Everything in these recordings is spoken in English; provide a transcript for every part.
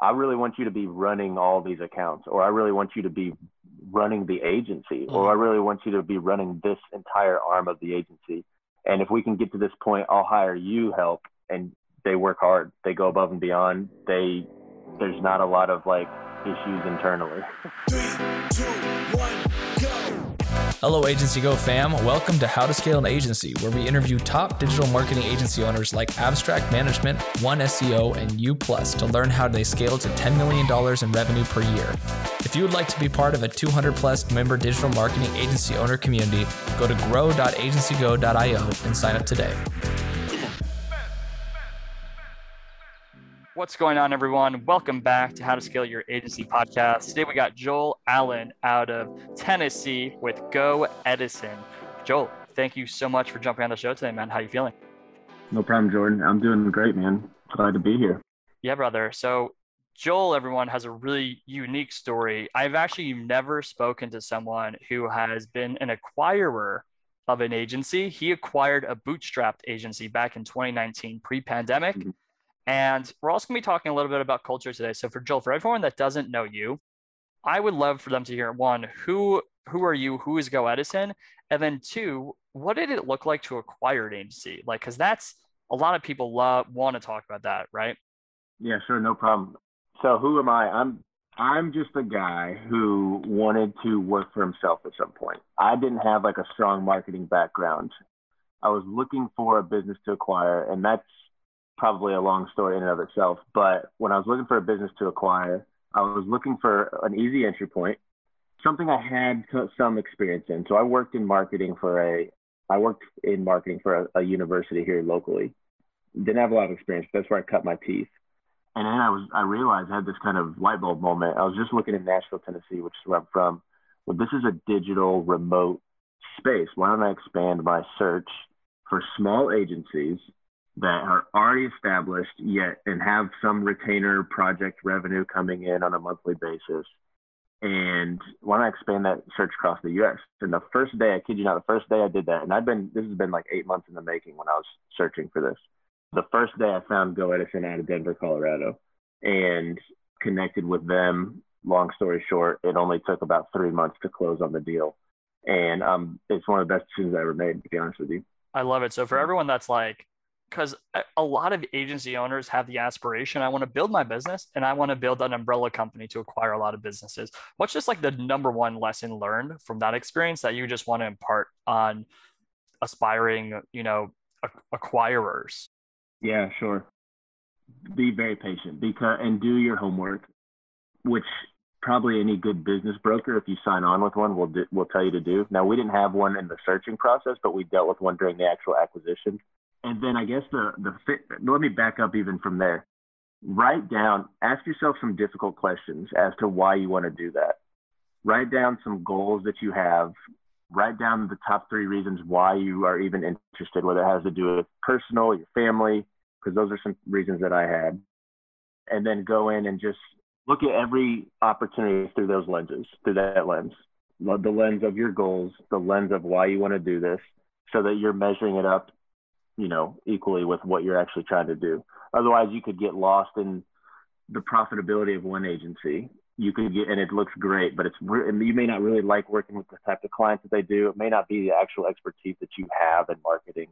I really want you to be running all these accounts, or I really want you to be running the agency, mm-hmm. or I really want you to be running this entire arm of the agency. And if we can get to this point, I'll hire you help and they work hard. They go above and beyond. They there's not a lot of like issues internally. Three, two, one, go. Hello, Agency Go fam. Welcome to How to Scale an Agency, where we interview top digital marketing agency owners like Abstract Management, One SEO, and U Plus to learn how they scale to $10 million in revenue per year. If you would like to be part of a 200 plus member digital marketing agency owner community, go to grow.agencygo.io and sign up today. What's going on, everyone? Welcome back to How to Scale Your Agency podcast. Today we got Joel Allen out of Tennessee with Go Edison. Joel, thank you so much for jumping on the show today, man. How are you feeling? No problem, Jordan. I'm doing great, man. Glad to be here. Yeah, brother. So Joel, everyone, has a really unique story. I've actually never spoken to someone who has been an acquirer of an agency. He acquired a bootstrapped agency back in 2019, pre pandemic. Mm-hmm and we're also going to be talking a little bit about culture today. So for Joel, for everyone that doesn't know you, I would love for them to hear one, who who are you? Who is Go Edison? And then two, what did it look like to acquire an agency? Like, because that's a lot of people love want to talk about that, right? Yeah, sure, no problem. So who am I? I'm I'm just a guy who wanted to work for himself at some point. I didn't have like a strong marketing background. I was looking for a business to acquire, and that's probably a long story in and of itself. But when I was looking for a business to acquire, I was looking for an easy entry point, something I had some experience in. So I worked in marketing for a, I worked in marketing for a, a university here locally. Didn't have a lot of experience. But that's where I cut my teeth. And then I was, I realized I had this kind of light bulb moment. I was just looking in Nashville, Tennessee, which is where I'm from. Well, this is a digital remote space. Why don't I expand my search for small agencies that are already established yet and have some retainer project revenue coming in on a monthly basis. And why not expand that search across the US? And the first day, I kid you not, the first day I did that, and I've been, this has been like eight months in the making when I was searching for this. The first day I found Go Edison out of Denver, Colorado, and connected with them. Long story short, it only took about three months to close on the deal. And um, it's one of the best decisions I ever made, to be honest with you. I love it. So for everyone that's like, because a lot of agency owners have the aspiration i want to build my business and i want to build an umbrella company to acquire a lot of businesses. What's just like the number one lesson learned from that experience that you just want to impart on aspiring you know acquirers? Yeah sure. Be very patient. Because and do your homework which probably any good business broker if you sign on with one will do, will tell you to do. Now we didn't have one in the searching process but we dealt with one during the actual acquisition and then I guess the the fit, let me back up even from there. Write down, ask yourself some difficult questions as to why you want to do that. Write down some goals that you have. Write down the top three reasons why you are even interested, whether it has to do with personal, your family, because those are some reasons that I had. And then go in and just look at every opportunity through those lenses, through that lens, the lens of your goals, the lens of why you want to do this, so that you're measuring it up you know, equally with what you're actually trying to do. Otherwise, you could get lost in the profitability of one agency. You could get, and it looks great, but it's you may not really like working with the type of clients that they do. It may not be the actual expertise that you have in marketing,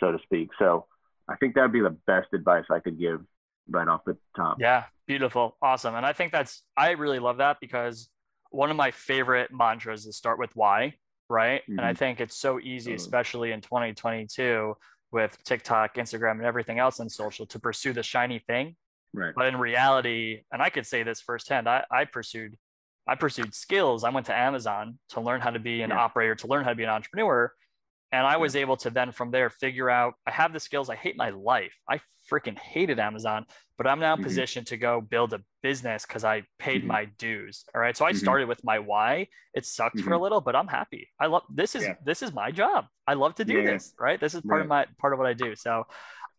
so to speak. So, I think that would be the best advice I could give right off the top. Yeah, beautiful, awesome, and I think that's I really love that because one of my favorite mantras is start with why, right? Mm-hmm. And I mm-hmm. think it's so easy, especially in 2022 with TikTok, Instagram, and everything else on social to pursue the shiny thing. Right. But in reality, and I could say this firsthand, I, I pursued I pursued skills. I went to Amazon to learn how to be an yeah. operator, to learn how to be an entrepreneur. And I was able to then from there figure out I have the skills. I hate my life. I freaking hated Amazon, but I'm now mm-hmm. positioned to go build a business because I paid mm-hmm. my dues. All right. So I mm-hmm. started with my why. It sucked for a mm-hmm. little, but I'm happy. I love this is yeah. this is my job. I love to do yeah. this. Right. This is part of my part of what I do. So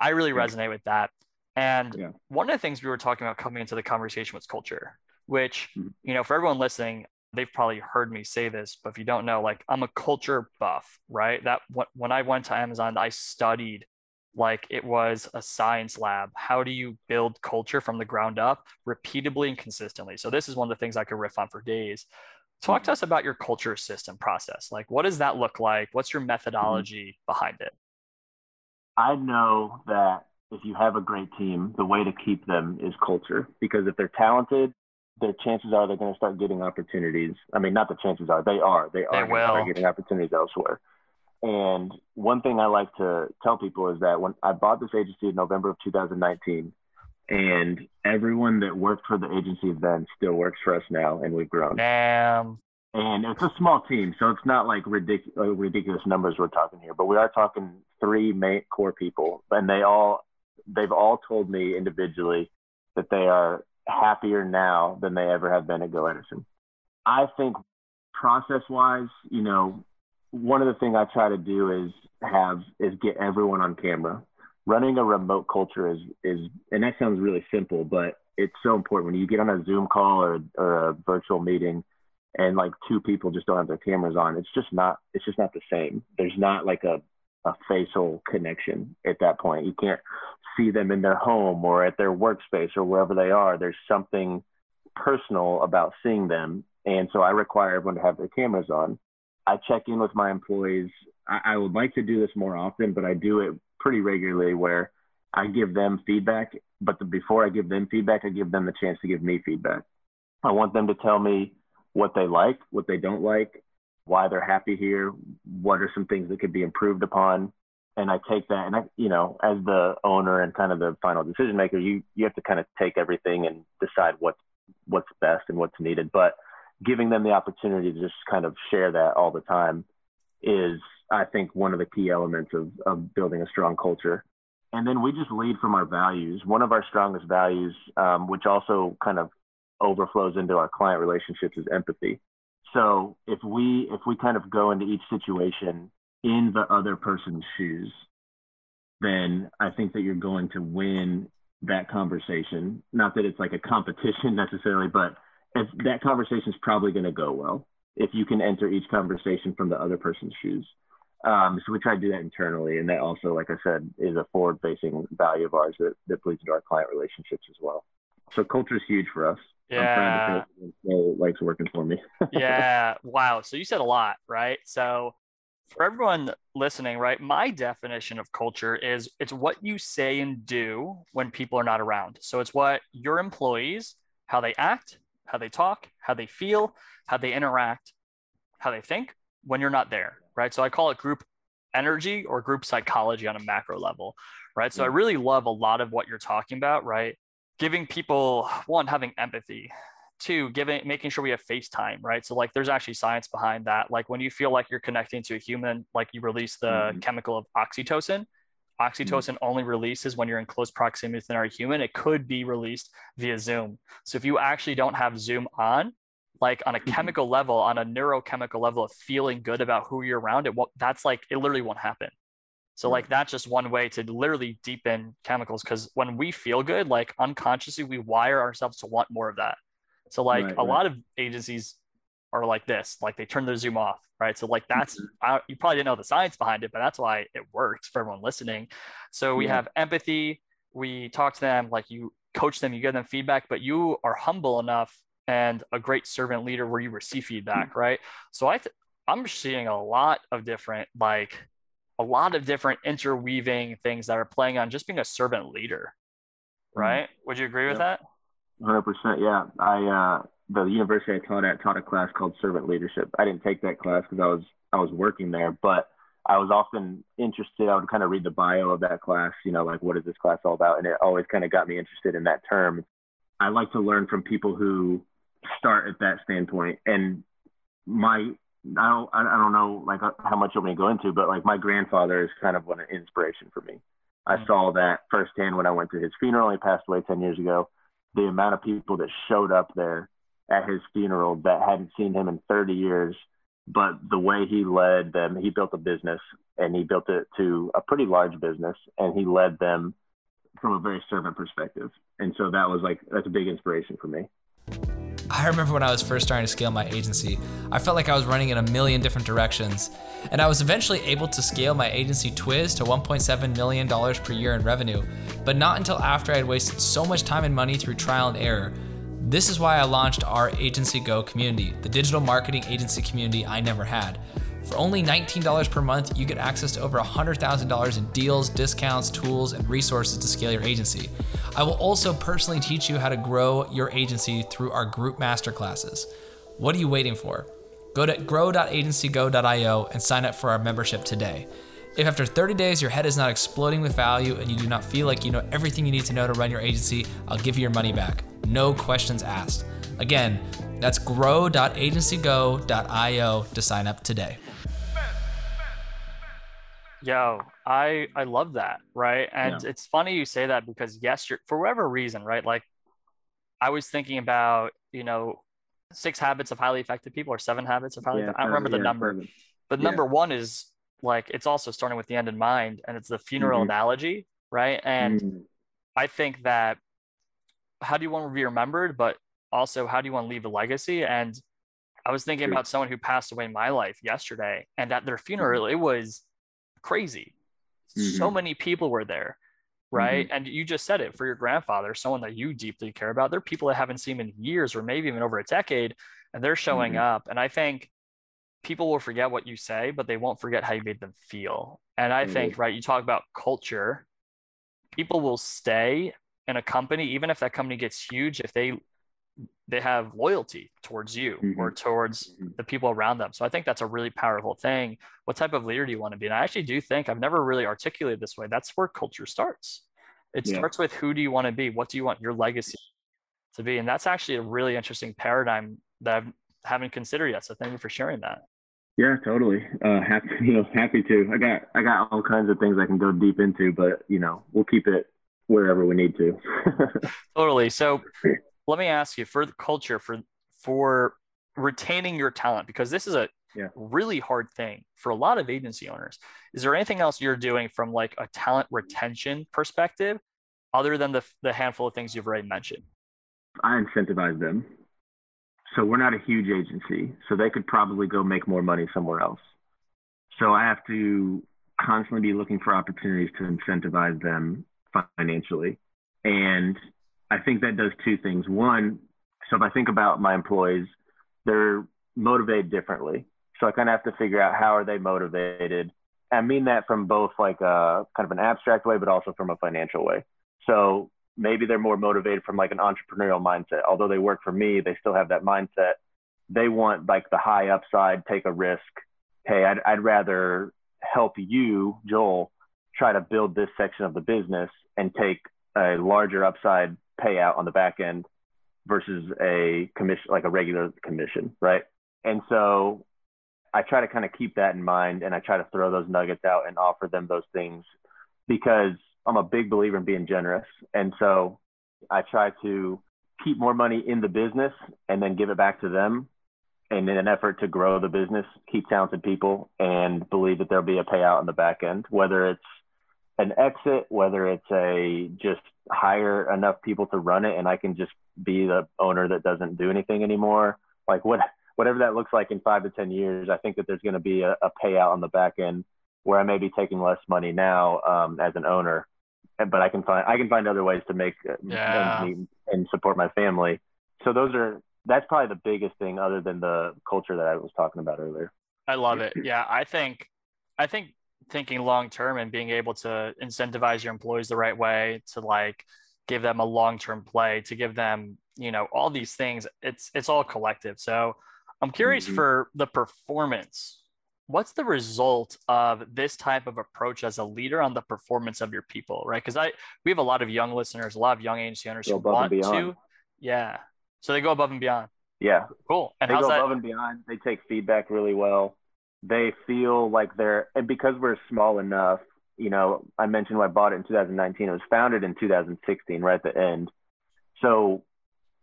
I really resonate with that. And one of the things we were talking about coming into the conversation was culture, which, mm-hmm. you know, for everyone listening, they've probably heard me say this, but if you don't know, like I'm a culture buff, right? That when I went to Amazon, I studied like it was a science lab. How do you build culture from the ground up repeatably and consistently? So this is one of the things I could riff on for days. Talk to us about your culture system process. Like what does that look like? What's your methodology mm-hmm. behind it? I know that if you have a great team, the way to keep them is culture because if they're talented, the chances are they're going to start getting opportunities. I mean, not the chances are, they are. They are they will. getting opportunities elsewhere. And one thing I like to tell people is that when I bought this agency in November of 2019, and everyone that worked for the agency then still works for us now, and we've grown. Damn. And it's a small team, so it's not like ridiculous, ridiculous numbers we're talking here, but we are talking three main core people, and they all, they've all told me individually that they are happier now than they ever have been at Go Edison. I think process wise, you know, one of the things I try to do is have is get everyone on camera. Running a remote culture is is and that sounds really simple, but it's so important when you get on a Zoom call or or a virtual meeting and like two people just don't have their cameras on. It's just not it's just not the same. There's not like a a facial connection at that point. You can't see them in their home or at their workspace or wherever they are. There's something personal about seeing them. And so I require everyone to have their cameras on. I check in with my employees. I, I would like to do this more often, but I do it pretty regularly where I give them feedback. But the, before I give them feedback, I give them the chance to give me feedback. I want them to tell me what they like, what they don't like, why they're happy here, what are some things that could be improved upon. And I take that, and I, you know, as the owner and kind of the final decision maker, you you have to kind of take everything and decide what's what's best and what's needed. But giving them the opportunity to just kind of share that all the time is, I think, one of the key elements of, of building a strong culture. And then we just lead from our values. One of our strongest values, um, which also kind of overflows into our client relationships, is empathy. So if we if we kind of go into each situation in the other person's shoes, then I think that you're going to win that conversation. Not that it's like a competition necessarily, but if that conversation is probably going to go well if you can enter each conversation from the other person's shoes. Um, so we try to do that internally, and that also, like I said, is a forward-facing value of ours that, that bleeds into our client relationships as well. So culture is huge for us. Yeah, so likes working for me. yeah, wow. So you said a lot, right? So for everyone listening, right, my definition of culture is it's what you say and do when people are not around. So it's what your employees, how they act, how they talk, how they feel, how they interact, how they think when you're not there, right? So I call it group energy or group psychology on a macro level, right? So I mm. really love a lot of what you're talking about, right? Giving people one, having empathy, two, giving making sure we have FaceTime, right? So like there's actually science behind that. Like when you feel like you're connecting to a human, like you release the mm-hmm. chemical of oxytocin, Oxytocin mm-hmm. only releases when you're in close proximity with another human. It could be released via Zoom. So if you actually don't have Zoom on, like on a mm-hmm. chemical level, on a neurochemical level of feeling good about who you're around, it won't, that's like it literally won't happen. So like that's just one way to literally deepen chemicals because when we feel good, like unconsciously we wire ourselves to want more of that. So like right, a right. lot of agencies are like this, like they turn their Zoom off right? So like that's mm-hmm. I, you probably didn't know the science behind it, but that's why it works for everyone listening. So we yeah. have empathy. We talk to them like you coach them, you give them feedback, but you are humble enough and a great servant leader where you receive feedback, mm-hmm. right? So I th- I'm seeing a lot of different like a lot of different interweaving things that are playing on just being a servant leader, mm-hmm. right? Mm-hmm. Would you agree with that? Hundred percent. Yeah, I uh, the university I taught at taught a class called servant leadership. I didn't take that class because I was I was working there, but I was often interested. I would kind of read the bio of that class, you know, like what is this class all about, and it always kind of got me interested in that term. I like to learn from people who start at that standpoint, and my I don't I don't know like how much you want me to go into, but like my grandfather is kind of an inspiration for me. I mm-hmm. saw that firsthand when I went to his funeral. He passed away ten years ago. The amount of people that showed up there at his funeral that hadn't seen him in 30 years. But the way he led them, he built a business and he built it to a pretty large business and he led them from a very servant perspective. And so that was like, that's a big inspiration for me. I remember when I was first starting to scale my agency, I felt like I was running in a million different directions. And I was eventually able to scale my agency Twiz to $1.7 million per year in revenue, but not until after I had wasted so much time and money through trial and error. This is why I launched our Agency Go community, the digital marketing agency community I never had. For only $19 per month, you get access to over $100,000 in deals, discounts, tools, and resources to scale your agency. I will also personally teach you how to grow your agency through our group masterclasses. What are you waiting for? Go to grow.agencygo.io and sign up for our membership today. If after 30 days your head is not exploding with value and you do not feel like you know everything you need to know to run your agency, I'll give you your money back. No questions asked. Again, that's grow.agencygo.io to sign up today. Yo, I I love that, right? And yeah. it's funny you say that because yes, you're, for whatever reason, right? Like I was thinking about, you know, six habits of highly effective people or seven habits of highly yeah, I don't remember the number. But number one is like it's also starting with the end in mind and it's the funeral mm-hmm. analogy, right? And mm-hmm. I think that how do you want to be remembered, but also how do you want to leave a legacy? And I was thinking about someone who passed away in my life yesterday, and at their funeral, mm-hmm. it was crazy. Mm-hmm. So many people were there, right? Mm-hmm. And you just said it for your grandfather, someone that you deeply care about. There are people that haven't seen in years or maybe even over a decade, and they're showing mm-hmm. up. And I think people will forget what you say, but they won't forget how you made them feel. And I think, mm-hmm. right, you talk about culture, people will stay in a company, even if that company gets huge, if they they have loyalty towards you mm-hmm. or towards mm-hmm. the people around them. So I think that's a really powerful thing. What type of leader do you want to be? And I actually do think I've never really articulated this way. That's where culture starts. It yeah. starts with who do you want to be? What do you want your legacy to be? And that's actually a really interesting paradigm that I haven't considered yet. So thank you for sharing that. Yeah, totally. Uh, happy, you know, happy to. I got, I got all kinds of things I can go deep into, but you know, we'll keep it wherever we need to. totally. So let me ask you for the culture for for retaining your talent because this is a yeah. really hard thing for a lot of agency owners. Is there anything else you're doing from like a talent retention perspective other than the, the handful of things you've already mentioned? I incentivize them. So we're not a huge agency, so they could probably go make more money somewhere else. So I have to constantly be looking for opportunities to incentivize them financially. And I think that does two things. One, so if I think about my employees, they're motivated differently. So I kind of have to figure out how are they motivated. I mean that from both like a kind of an abstract way, but also from a financial way. So maybe they're more motivated from like an entrepreneurial mindset. Although they work for me, they still have that mindset. They want like the high upside, take a risk. Hey, I'd, I'd rather help you, Joel, try to build this section of the business and take a larger upside payout on the back end versus a commission, like a regular commission, right? And so I try to kind of keep that in mind and I try to throw those nuggets out and offer them those things because I'm a big believer in being generous. And so I try to keep more money in the business and then give it back to them and in an effort to grow the business, keep talented people and believe that there'll be a payout on the back end, whether it's an exit, whether it's a just hire enough people to run it and I can just be the owner that doesn't do anything anymore. Like what whatever that looks like in five to ten years, I think that there's going to be a, a payout on the back end where I may be taking less money now um, as an owner, but I can find I can find other ways to make uh, yeah. and, and support my family. So those are that's probably the biggest thing other than the culture that I was talking about earlier. I love it. Yeah, I think I think thinking long term and being able to incentivize your employees the right way to like give them a long term play to give them you know all these things it's it's all collective. So i'm curious mm-hmm. for the performance what's the result of this type of approach as a leader on the performance of your people right? Because i we have a lot of young listeners a lot of young agency owners who want to yeah. So they go above and beyond. Yeah. Cool. And they go that? above and beyond. They take feedback really well they feel like they're and because we're small enough you know i mentioned i bought it in 2019 it was founded in 2016 right at the end. So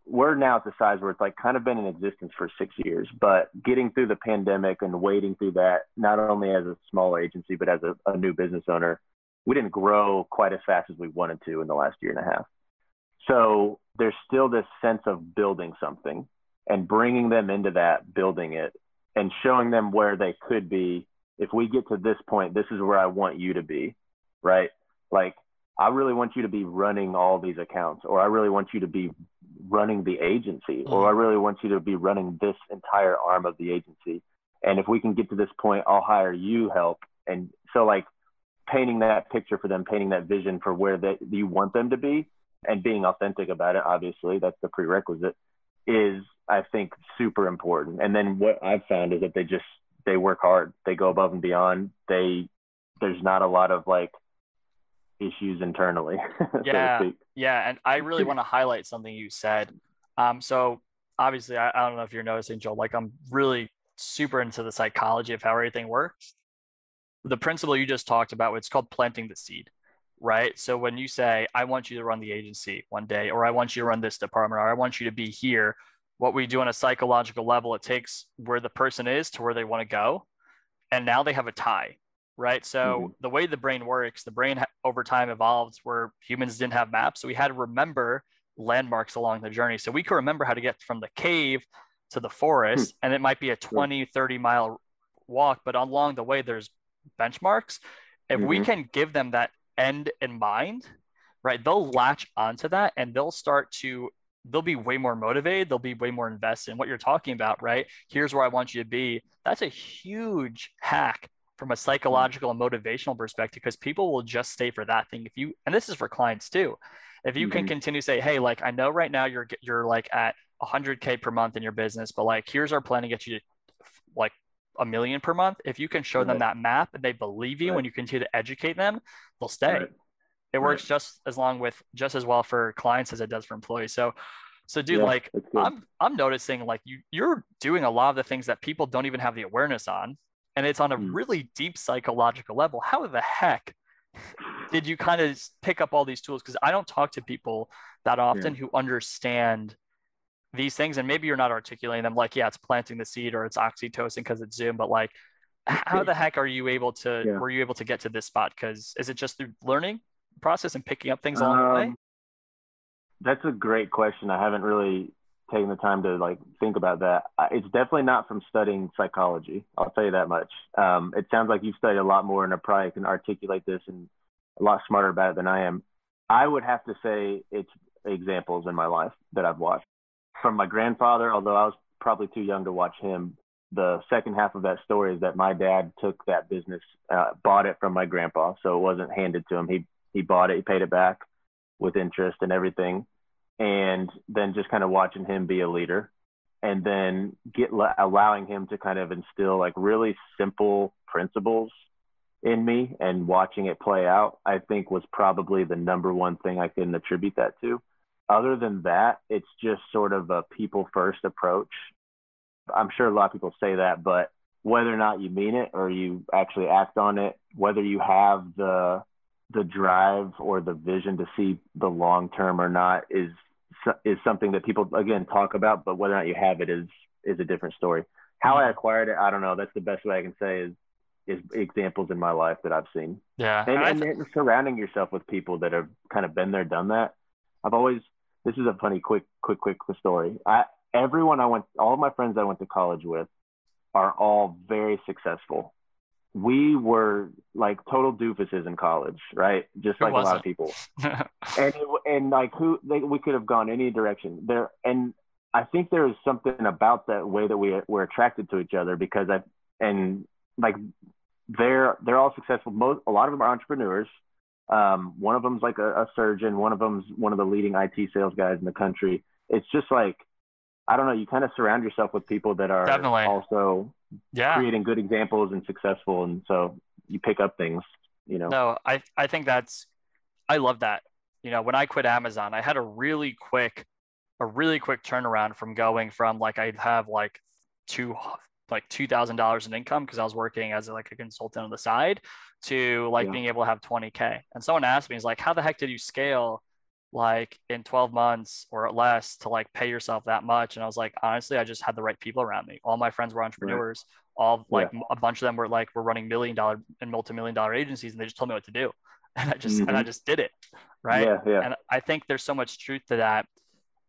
we're now at the size where it's like kind of been in existence for six years but getting through the pandemic and wading through that not only as a small agency but as a, a new business owner we didn't grow quite as fast as we wanted to in the last year and a half. So there's still this sense of building something and bringing them into that, building it, and showing them where they could be. If we get to this point, this is where I want you to be, right? Like, I really want you to be running all these accounts, or I really want you to be running the agency, mm-hmm. or I really want you to be running this entire arm of the agency. And if we can get to this point, I'll hire you help. And so, like, painting that picture for them, painting that vision for where that you want them to be, and being authentic about it. Obviously, that's the prerequisite. Is I think super important. And then what I've found is that they just they work hard. They go above and beyond. They there's not a lot of like issues internally. yeah, so yeah, and I really want to highlight something you said. Um, so obviously, I, I don't know if you're noticing, Joel. Like I'm really super into the psychology of how everything works. The principle you just talked about, it's called planting the seed right? So when you say, I want you to run the agency one day, or I want you to run this department, or I want you to be here, what we do on a psychological level, it takes where the person is to where they want to go. And now they have a tie, right? So mm-hmm. the way the brain works, the brain over time evolved where humans didn't have maps. So we had to remember landmarks along the journey. So we could remember how to get from the cave to the forest, hmm. and it might be a 20, 30 mile walk, but along the way, there's benchmarks. If mm-hmm. we can give them that end in mind, right, they'll latch onto that and they'll start to they'll be way more motivated. They'll be way more invested in what you're talking about right? Here's where i want you to be. That's a huge hack from a psychological and motivational perspective because people will just stay for that thing. If you and this is for clients too. If you mm-hmm. can continue to say hey like i know right now you're you're like at 100k per month in your business but like here's our plan to get you to like a million per month, if you can show right. them that map and they believe you right. when you continue to educate them, they'll stay. Right. It works just as long with just as well for clients as it does for employees. So so dude, yeah, like I'm I'm noticing like you you're doing a lot of the things that people don't even have the awareness on. And it's on a mm. really deep psychological level. How the heck did you kind of pick up all these tools? Because I don't talk to people that often yeah. who understand these things and maybe you're not articulating them like yeah it's planting the seed or it's oxytocin because it's zoom but like how the heck are you able to yeah. were you able to get to this spot? Because is it just through learning process and picking up things along um, the way? Um, that's a great question. I haven't really taken the time to like think about that. It's definitely not from studying psychology i'll tell you that much. Um, it sounds like you've studied a lot more and I probably can articulate this and a lot smarter about it than i am. I would have to say it's examples in my life that i've watched from my grandfather, although I was probably too young to watch him. The second half of that story is that my dad took that business, uh, bought it from my grandpa, so it wasn't handed to him. He he bought it, he paid it back with interest and everything, and then just kind of watching him be a leader, and then get allowing him to kind of instill like really simple principles in me and watching it play out, I think was probably the number one thing I can attribute that to other than that, it's just sort of a people first approach. I'm sure a lot of people say that, but whether or not you mean it or you actually act on it, whether you have the the drive or the vision to see the long term or not is is something that people again talk about, but whether or not you have it is is a different story. How I acquired it, I don't know. That's the best way I can say is is examples in my life that I've seen. Yeah, and, and, and surrounding yourself with people that have kind of been there, done that. I've always this is a funny, quick, quick, quick story. I, everyone I went, all of my friends I went to college with are all very successful. We were like total doofuses in college, right? Just like a lot of people. and it, and like who they, we could have gone any direction there. And I think there is something about that way that we were attracted to each other because I and like they're they're all successful. Most a lot of them are entrepreneurs. Um, one of them's like a, a surgeon. One of them's one of the leading IT sales guys in the country. It's just like I don't know. You kind of surround yourself with people that are Definitely. also yeah. creating good examples and successful, and so you pick up things. You know. No, I I think that's I love that. You know, when I quit Amazon, I had a really quick a really quick turnaround from going from like I'd have like two like two thousand dollars in income because I was working as like a consultant on the side to like yeah. being able to have 20k. And someone asked me, "Is like, how the heck did you scale like in 12 months or less to like pay yourself that much?" And I was like, honestly, I just had the right people around me. All my friends were entrepreneurs. Right. All like yeah. a bunch of them were like were running million dollar and multi-million dollar agencies, and they just told me what to do, and I just mm-hmm. and I mm-hmm. just did it, right? Yeah, yeah. And I think there's so much truth to that.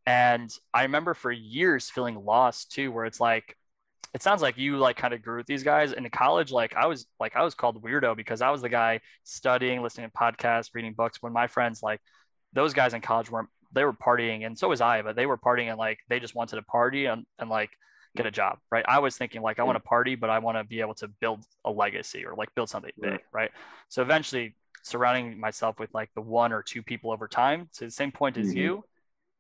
And I remember for years feeling lost too, where it's like, it sounds like you like kind of grew with these guys in college. Like I was like I was called weirdo because I was the guy studying, listening to podcasts, reading books. When my friends like those guys in college weren't they were partying and so was I, but they were partying and like they just wanted to party and, and like get a job, right? I was thinking like I want to party, but I want to be able to build a legacy or like build something big, right? So eventually surrounding myself with like the one or two people over time to the same point as mm-hmm. you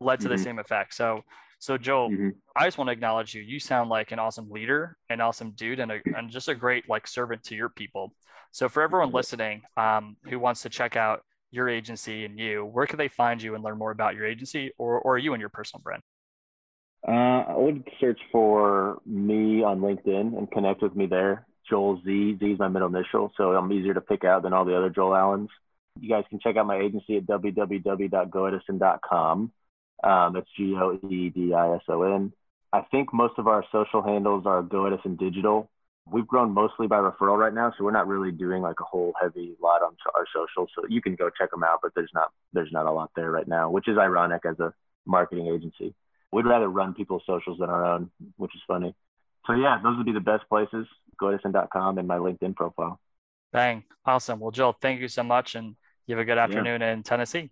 led to mm-hmm. the same effect. So so Joel, mm-hmm. I just want to acknowledge you. You sound like an awesome leader, an awesome dude, and, a, and just a great like servant to your people. So for everyone listening um, who wants to check out your agency and you, where can they find you and learn more about your agency or, or you and your personal brand? Uh, I would search for me on LinkedIn and connect with me there. Joel Z. Z is my middle initial, so I'm easier to pick out than all the other Joel Allens. You guys can check out my agency at www.goedison.com. Um, that's G O E D I S O N. I think most of our social handles are Go Edison Digital. We've grown mostly by referral right now, so we're not really doing like a whole heavy lot on our socials. So you can go check them out, but there's not there's not a lot there right now, which is ironic as a marketing agency. We'd rather run people's socials than our own, which is funny. So yeah, those would be the best places. GoEdison.com and my LinkedIn profile. Bang. Awesome. Well, Joel, thank you so much and you have a good afternoon yeah. in Tennessee.